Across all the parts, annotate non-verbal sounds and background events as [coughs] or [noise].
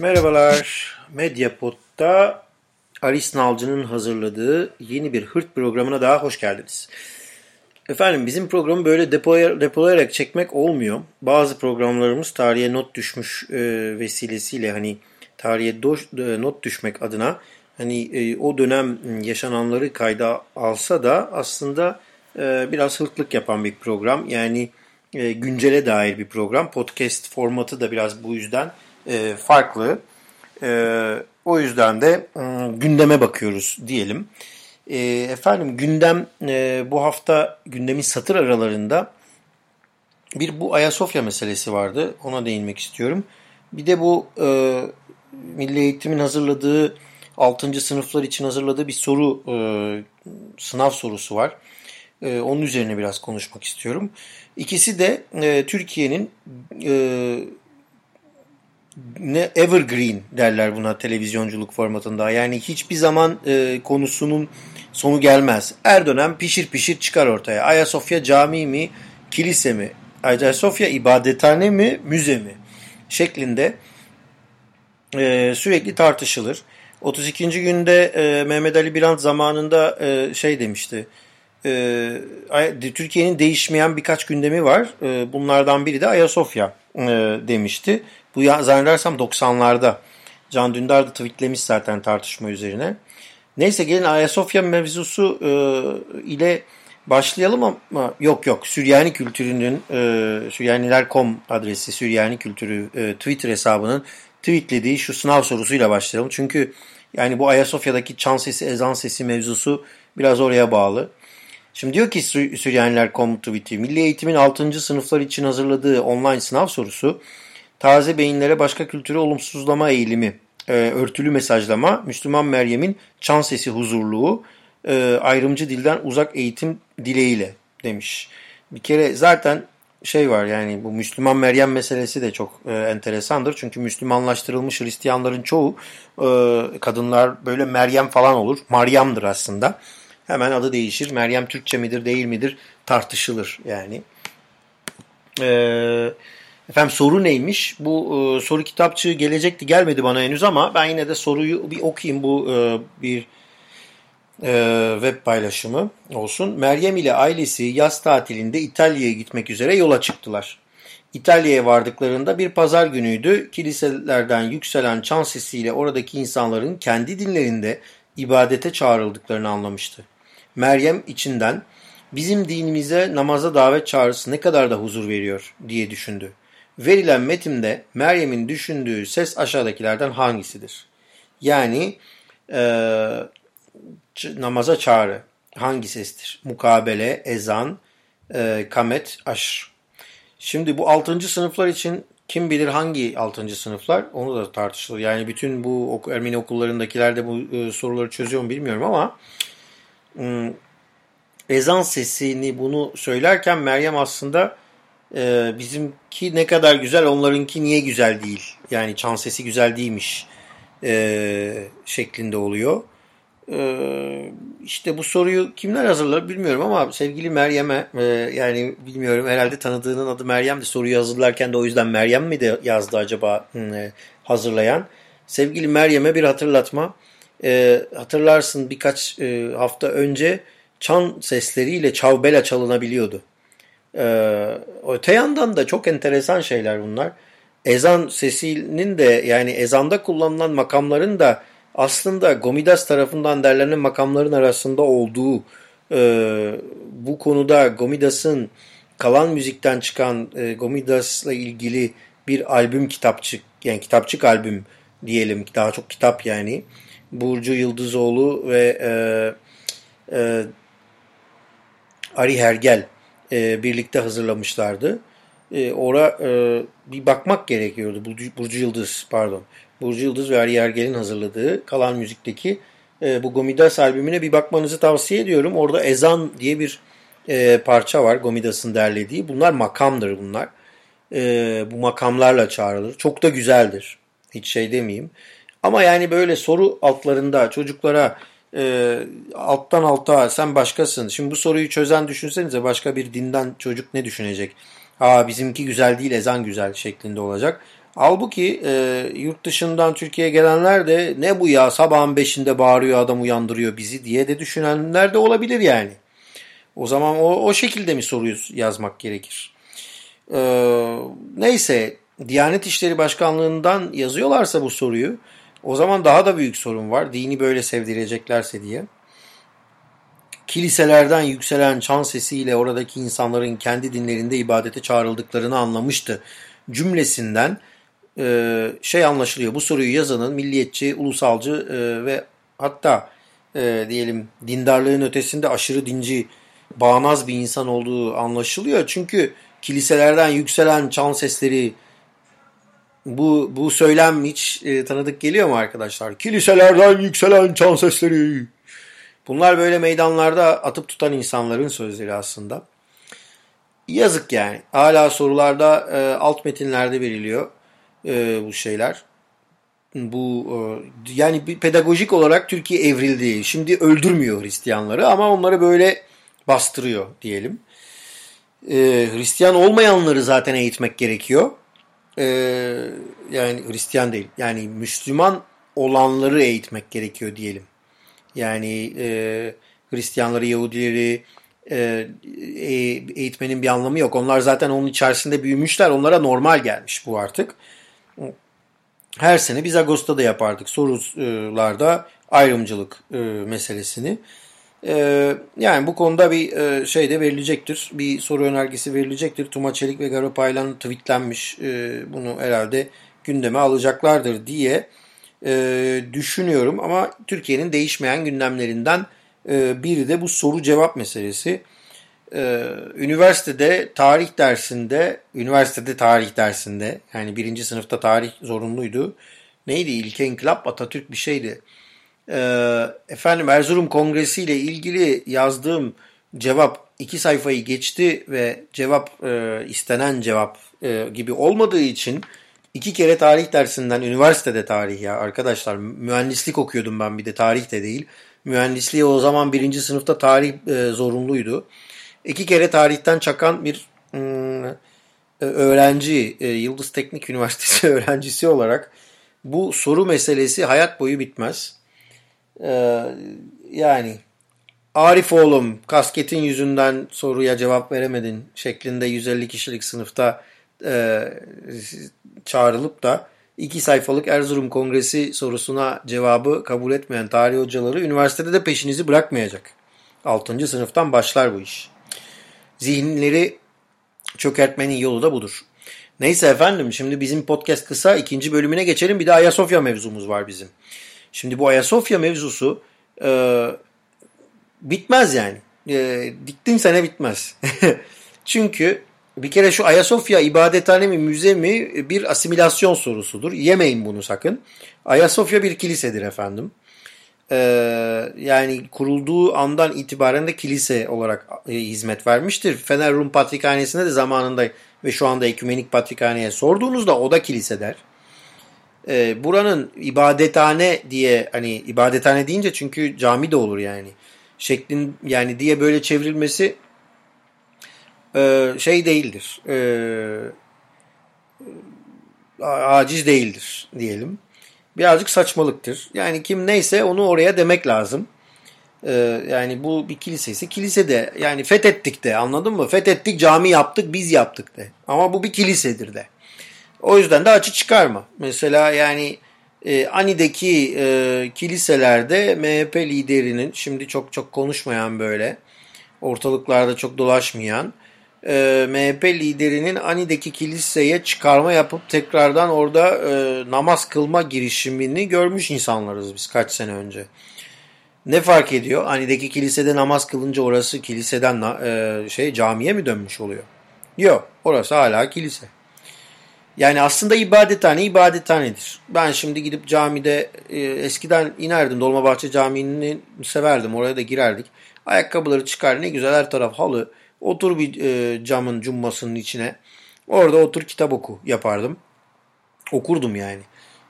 Merhabalar. Medyapod'da Aris Nalcı'nın hazırladığı yeni bir hırt programına daha hoş geldiniz. Efendim bizim programı böyle depolayarak çekmek olmuyor. Bazı programlarımız tarihe not düşmüş e, vesilesiyle hani tarihe do, e, not düşmek adına hani e, o dönem yaşananları kayda alsa da aslında e, biraz hırtlık yapan bir program. Yani e, güncele dair bir program. Podcast formatı da biraz bu yüzden e, farklı. E, o yüzden de e, gündeme bakıyoruz diyelim. E, efendim gündem e, bu hafta gündemin satır aralarında bir bu Ayasofya meselesi vardı. Ona değinmek istiyorum. Bir de bu e, Milli Eğitim'in hazırladığı 6. sınıflar için hazırladığı bir soru e, sınav sorusu var. E, onun üzerine biraz konuşmak istiyorum. İkisi de e, Türkiye'nin e, ne evergreen derler buna televizyonculuk formatında. Yani hiçbir zaman e, konusunun sonu gelmez. Her dönem pişir pişir çıkar ortaya. Ayasofya cami mi, kilise mi? Ayasofya ibadethane mi, müze mi? Şeklinde e, sürekli tartışılır. 32. günde e, Mehmet Ali Birant zamanında e, şey demişti. E, Türkiye'nin değişmeyen birkaç gündemi var. E, bunlardan biri de Ayasofya e, demişti. Bu ya, zannedersem 90'larda. Can Dündar da tweetlemiş zaten tartışma üzerine. Neyse gelin Ayasofya mevzusu e, ile başlayalım ama yok yok Süryani kültürünün e, Süryaniler.com adresi Süryani kültürü e, Twitter hesabının tweetlediği şu sınav sorusuyla başlayalım. Çünkü yani bu Ayasofya'daki çan sesi, ezan sesi mevzusu biraz oraya bağlı. Şimdi diyor ki Süryaniler.com tweet'i Milli Eğitim'in 6. sınıflar için hazırladığı online sınav sorusu taze beyinlere başka kültürü olumsuzlama eğilimi, e, örtülü mesajlama, Müslüman Meryem'in çan sesi huzurluğu, e, ayrımcı dilden uzak eğitim dileğiyle demiş. Bir kere zaten şey var yani bu Müslüman Meryem meselesi de çok e, enteresandır. Çünkü Müslümanlaştırılmış Hristiyanların çoğu e, kadınlar böyle Meryem falan olur. Maryam'dır aslında. Hemen adı değişir. Meryem Türkçe midir değil midir tartışılır yani. Eee Efendim soru neymiş? Bu e, soru kitapçığı gelecekti gelmedi bana henüz ama ben yine de soruyu bir okuyayım. Bu e, bir e, web paylaşımı olsun. Meryem ile ailesi yaz tatilinde İtalya'ya gitmek üzere yola çıktılar. İtalya'ya vardıklarında bir pazar günüydü. Kiliselerden yükselen çan sesiyle oradaki insanların kendi dinlerinde ibadete çağrıldıklarını anlamıştı. Meryem içinden bizim dinimize namaza davet çağrısı ne kadar da huzur veriyor diye düşündü. Verilen metimde Meryem'in düşündüğü ses aşağıdakilerden hangisidir? Yani e, namaza çağrı hangi sestir? Mukabele, ezan, e, kamet, aşr. Şimdi bu 6. sınıflar için kim bilir hangi 6. sınıflar onu da tartışılır. Yani bütün bu Ermeni okullarındakiler de bu e, soruları çözüyor mu bilmiyorum ama e, ezan sesini bunu söylerken Meryem aslında e, bizimki ne kadar güzel onlarınki niye güzel değil. Yani çan sesi güzel değilmiş e, şeklinde oluyor. E, işte bu soruyu kimler hazırlar bilmiyorum ama sevgili Meryem'e e, yani bilmiyorum herhalde tanıdığının adı Meryem de soruyu hazırlarken de o yüzden Meryem mi de yazdı acaba e, hazırlayan. Sevgili Meryem'e bir hatırlatma. E, hatırlarsın birkaç e, hafta önce çan sesleriyle çavbela çalınabiliyordu. Ee, öte yandan da çok enteresan şeyler bunlar. Ezan sesinin de yani ezanda kullanılan makamların da aslında Gomidas tarafından derlenen makamların arasında olduğu e, bu konuda Gomidas'ın kalan müzikten çıkan e, Gomidas'la ilgili bir albüm kitapçık yani kitapçık albüm diyelim daha çok kitap yani Burcu Yıldızoğlu ve e, e, Ari Hergel e, birlikte hazırlamışlardı. E, ora e, bir bakmak gerekiyordu. Burcu, Burcu Yıldız pardon. Burcu Yıldız ve Ari Ergel'in hazırladığı Kalan Müzik'teki e, bu Gomidas albümüne bir bakmanızı tavsiye ediyorum. Orada Ezan diye bir e, parça var Gomidas'ın derlediği. Bunlar makamdır bunlar. E, bu makamlarla çağrılır. Çok da güzeldir. Hiç şey demeyeyim. Ama yani böyle soru altlarında çocuklara e, alttan alta sen başkasın. Şimdi bu soruyu çözen düşünsenize başka bir dinden çocuk ne düşünecek? Aa bizimki güzel değil ezan güzel şeklinde olacak. Halbuki e, yurt dışından Türkiye'ye gelenler de ne bu ya sabahın beşinde bağırıyor adam uyandırıyor bizi diye de düşünenler de olabilir yani. O zaman o, o şekilde mi soruyu yazmak gerekir? Ee, neyse Diyanet İşleri Başkanlığı'ndan yazıyorlarsa bu soruyu o zaman daha da büyük sorun var. Dini böyle sevdireceklerse diye. Kiliselerden yükselen çan sesiyle oradaki insanların kendi dinlerinde ibadete çağrıldıklarını anlamıştı. Cümlesinden e, şey anlaşılıyor. Bu soruyu yazanın milliyetçi, ulusalcı e, ve hatta e, diyelim dindarlığın ötesinde aşırı dinci, bağnaz bir insan olduğu anlaşılıyor. Çünkü kiliselerden yükselen çan sesleri bu bu söylem hiç e, tanıdık geliyor mu arkadaşlar? Kiliselerden yükselen çan sesleri. Bunlar böyle meydanlarda atıp tutan insanların sözleri aslında. Yazık yani. Hala sorularda e, alt metinlerde veriliyor e, bu şeyler. Bu e, yani bir pedagojik olarak Türkiye evrildi. Şimdi öldürmüyor Hristiyanları ama onları böyle bastırıyor diyelim. E, Hristiyan olmayanları zaten eğitmek gerekiyor. E, yani Hristiyan değil. Yani Müslüman olanları eğitmek gerekiyor diyelim. Yani e, Hristiyanları, Yahudileri e, e, eğitmenin bir anlamı yok. Onlar zaten onun içerisinde büyümüşler. Onlara normal gelmiş bu artık. Her sene biz Ağustos'ta yapardık sorularda ayrımcılık e, meselesini. E, yani bu konuda bir e, şey de verilecektir. Bir soru önergesi verilecektir. Tuma Çelik ve Garapaylan tweetlenmiş. E, bunu herhalde gündeme alacaklardır diye e, düşünüyorum. Ama Türkiye'nin değişmeyen gündemlerinden e, biri de bu soru cevap meselesi. E, üniversitede tarih dersinde, üniversitede tarih dersinde yani birinci sınıfta tarih zorunluydu. Neydi? İlke İnkılap Atatürk bir şeydi. E, efendim Erzurum Kongresi ile ilgili yazdığım cevap iki sayfayı geçti ve cevap e, istenen cevap e, gibi olmadığı için İki kere tarih dersinden, üniversitede tarih ya arkadaşlar. Mühendislik okuyordum ben bir de tarih de değil. Mühendisliğe o zaman birinci sınıfta tarih e, zorunluydu. İki kere tarihten çakan bir hmm, e, öğrenci, e, Yıldız Teknik Üniversitesi [laughs] öğrencisi olarak bu soru meselesi hayat boyu bitmez. E, yani Arif oğlum kasketin yüzünden soruya cevap veremedin şeklinde 150 kişilik sınıfta e, çağrılıp da iki sayfalık Erzurum Kongresi sorusuna cevabı kabul etmeyen tarih hocaları üniversitede de peşinizi bırakmayacak. 6. sınıftan başlar bu iş. Zihinleri çökertmenin yolu da budur. Neyse efendim şimdi bizim podcast kısa ikinci bölümüne geçelim. Bir de Ayasofya mevzumuz var bizim. Şimdi bu Ayasofya mevzusu e, bitmez yani. E, diktin sene bitmez. [laughs] Çünkü bir kere şu Ayasofya ibadethane mi müze mi bir asimilasyon sorusudur. Yemeyin bunu sakın. Ayasofya bir kilisedir efendim. Ee, yani kurulduğu andan itibaren de kilise olarak e, hizmet vermiştir. Fener Rum Patrikhanesi'ne de zamanında ve şu anda Ekümenik Patrikhane'ye sorduğunuzda o da kilise der. Ee, buranın ibadethane diye hani ibadethane deyince çünkü cami de olur yani. Şeklin yani diye böyle çevrilmesi e, şey değildir. E, aciz değildir diyelim. Birazcık saçmalıktır. Yani kim neyse onu oraya demek lazım. Ee, yani bu bir kilisesi. Kilise de yani fethettik de anladın mı? Fethettik cami yaptık biz yaptık de. Ama bu bir kilisedir de. O yüzden de açı çıkarma. Mesela yani e, Ani'deki e, kiliselerde MHP liderinin şimdi çok çok konuşmayan böyle ortalıklarda çok dolaşmayan e, MHP liderinin Ani'deki kiliseye çıkarma yapıp tekrardan orada e, namaz kılma girişimini görmüş insanlarız biz kaç sene önce. Ne fark ediyor? Ani'deki kilisede namaz kılınca orası kiliseden e, şey camiye mi dönmüş oluyor? Yok, orası hala kilise. Yani aslında ibadethane ibadethanedir. Ben şimdi gidip camide e, eskiden inerdim Dolmabahçe Camii'ni severdim. Oraya da girerdik. Ayakkabıları çıkar ne güzel her taraf halı. Otur bir e, camın cummasının içine. Orada otur kitap oku yapardım. Okurdum yani.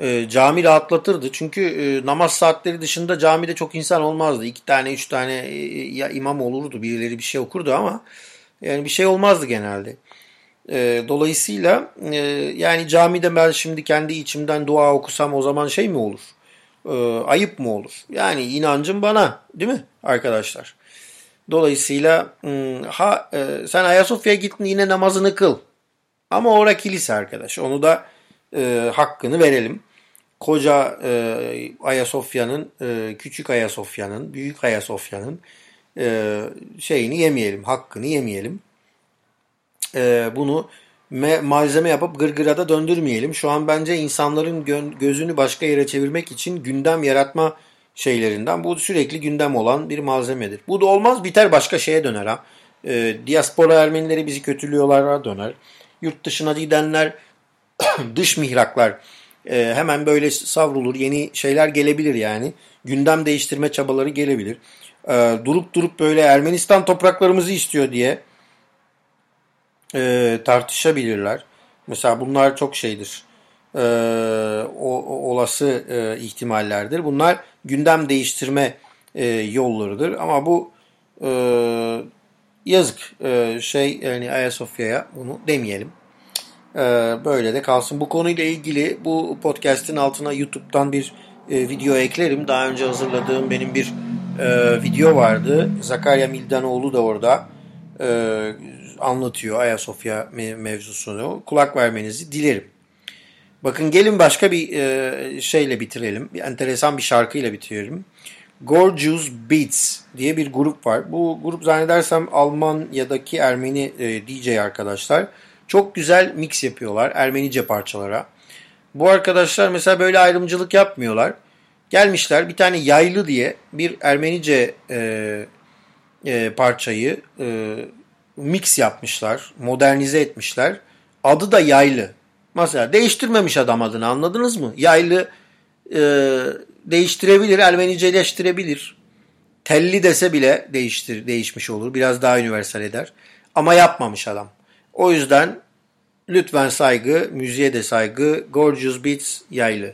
E, cami rahatlatırdı. Çünkü e, namaz saatleri dışında camide çok insan olmazdı. İki tane, üç tane e, ya imam olurdu. Birileri bir şey okurdu ama yani bir şey olmazdı genelde. E, dolayısıyla e, yani camide ben şimdi kendi içimden dua okusam o zaman şey mi olur? E, ayıp mı olur? Yani inancım bana değil mi arkadaşlar? Dolayısıyla hmm, ha e, sen Ayasofya'ya gittin yine namazını kıl. Ama orada kilise arkadaş. Onu da e, hakkını verelim. Koca e, Ayasofya'nın, e, küçük Ayasofya'nın, büyük Ayasofya'nın e, şeyini yemeyelim, hakkını yemeyelim. E, bunu me- malzeme yapıp gırgırada döndürmeyelim. Şu an bence insanların gö- gözünü başka yere çevirmek için gündem yaratma şeylerinden. Bu sürekli gündem olan bir malzemedir. Bu da olmaz biter başka şeye döner ha. E, diaspora Ermenileri bizi kötülüyorlar döner. Yurt dışına gidenler [coughs] dış mihraklar e, hemen böyle savrulur. Yeni şeyler gelebilir yani. Gündem değiştirme çabaları gelebilir. E, durup durup böyle Ermenistan topraklarımızı istiyor diye e, tartışabilirler. Mesela bunlar çok şeydir. E, o, olası e, ihtimallerdir. Bunlar gündem değiştirme e, yollarıdır. Ama bu e, yazık e, şey yani Ayasofya'ya bunu demeyelim. E, böyle de kalsın. Bu konuyla ilgili bu podcast'in altına YouTube'dan bir e, video eklerim. Daha önce hazırladığım benim bir e, video vardı. Zakarya Mildanoğlu da orada e, anlatıyor Ayasofya mevzusunu. Kulak vermenizi dilerim. Bakın gelin başka bir e, şeyle bitirelim. Bir enteresan bir şarkıyla bitirelim. Gorgeous Beats diye bir grup var. Bu grup zannedersem Almanya'daki Ermeni e, DJ arkadaşlar. Çok güzel mix yapıyorlar Ermenice parçalara. Bu arkadaşlar mesela böyle ayrımcılık yapmıyorlar. Gelmişler bir tane yaylı diye bir Ermenice e, e, parçayı e, mix yapmışlar, modernize etmişler. Adı da yaylı. Mesela değiştirmemiş adam adını anladınız mı? Yaylı e, değiştirebilir, Ermeniceleştirebilir. Telli dese bile değiştir, değişmiş olur. Biraz daha üniversal eder. Ama yapmamış adam. O yüzden lütfen saygı, müziğe de saygı. Gorgeous Beats yaylı.